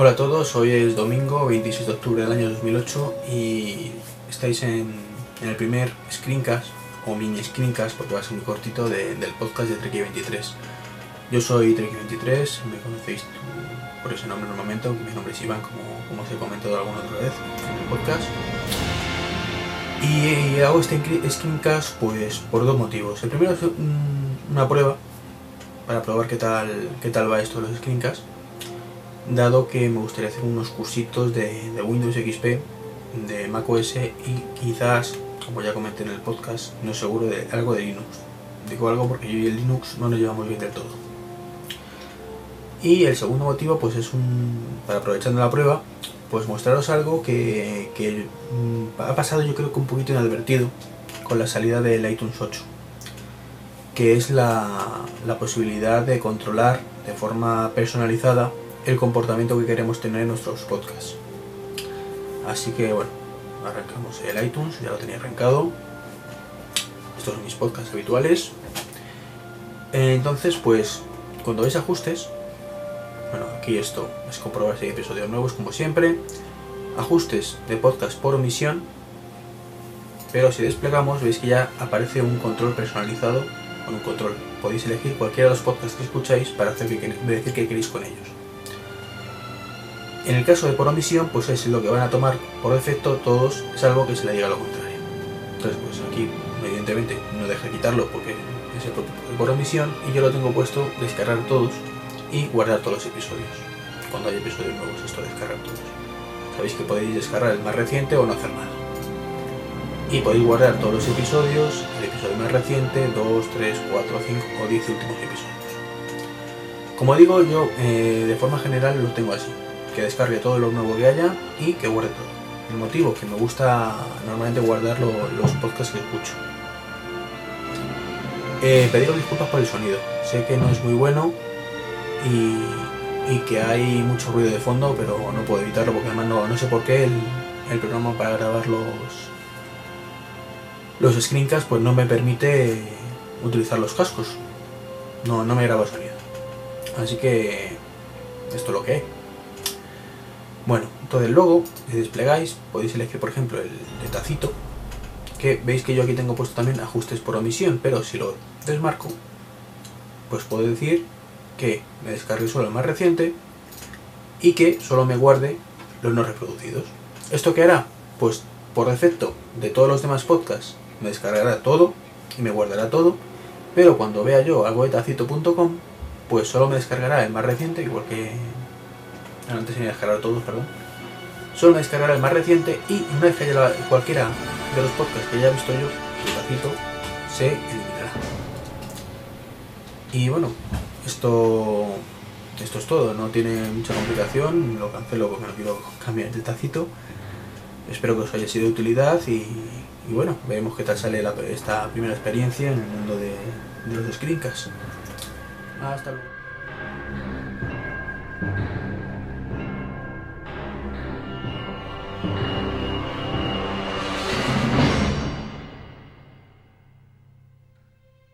Hola a todos, hoy es domingo 26 de octubre del año 2008 y estáis en, en el primer screencast o mini screencast porque va a ser muy cortito de- del podcast de Treki23. Yo soy Treki23, me conocéis por ese nombre normalmente, aunque mi nombre es Iván como, como os he comentado alguna otra vez en el podcast. Y, hago este screencast pues por dos motivos. El primero es mm, una prueba para probar qué tal, qué tal va esto de los screencasts dado que me gustaría hacer unos cursitos de, Windows XP, de macOS y quizás, como ya comenté en el podcast, no seguro de algo de Linux. Digo algo porque yo y el Linux no nos llevamos bien del todo. Y el segundo motivo, pues es un, para aprovechando la prueba, pues mostraros algo que, mm, ha pasado yo creo que un poquito inadvertido con la salida del iTunes 8 que es la posibilidad de controlar de forma personalizada el comportamiento que queremos tener en nuestros podcasts. Así que bueno, arrancamos el iTunes, ya lo tenía arrancado. Estos son mis podcasts habituales. Eh, Entonces, pues, cuando veis ajustes, bueno, aquí esto es comprobar si hay episodios nuevos, como siempre. Ajustes de podcast por omisión. Pero si desplegamos, veis que ya aparece un control personalizado con un control. Podéis elegir cualquiera de los podcasts que escucháis para que, decir qué queréis con ellos. En el caso de por omisión, pues es lo que van a tomar por defecto todos, salvo que se le diga lo contrario. Entonces, pues aquí, evidentemente, no deja de quitarlo porque es el por omisión y yo lo tengo puesto descargar todos y guardar todos los episodios. Cuando hay episodios nuevos, esto descargar todos. Sabéis que podéis descargar el más reciente o no hacer nada. Y podéis guardar todos los episodios, el episodio más reciente, 2, 3, 4, 5 o 10 últimos episodios. Como digo, yo eh, de forma general lo tengo así que descargue todo lo nuevo que haya y que guarde todo. El motivo que me gusta normalmente guardar lo- los podcasts que escucho. Eh, disculpas por el sonido. Sé que no es muy bueno y, que hay mucho ruido de fondo, pero no puedo evitarlo porque además no, no sé por qué el, el programa para grabar los, los screencasts pues no me permite utilizar los cascos. No, no me graba sonido. Así que esto es lo que hay. Bueno, entonces luego, si desplegáis, podéis elegir, por ejemplo, el de tacito, que veis que yo aquí tengo puesto también ajustes por omisión, pero si lo desmarco, pues puedo decir que me descargue solo el más reciente y que solo me guarde los no reproducidos. ¿Esto qué hará? Pues por defecto de todos los demás podcasts me descargará todo y me guardará todo, pero cuando vea yo algo de tacito.com, pues solo me descargará el más reciente, igual que antes tenía que descargar todos, perdón. Solo me descargará el más reciente y una vez que haya cualquiera de los podcasts que haya visto yo, el tacito se eliminará. Y bueno, esto esto es todo, no tiene mucha complicación, lo cancelo porque no quiero cambiar de tacito. Espero que os haya sido de utilidad y, bueno, veremos qué tal sale esta primera experiencia en el mundo de, de los screencasts. Hasta luego. Bye.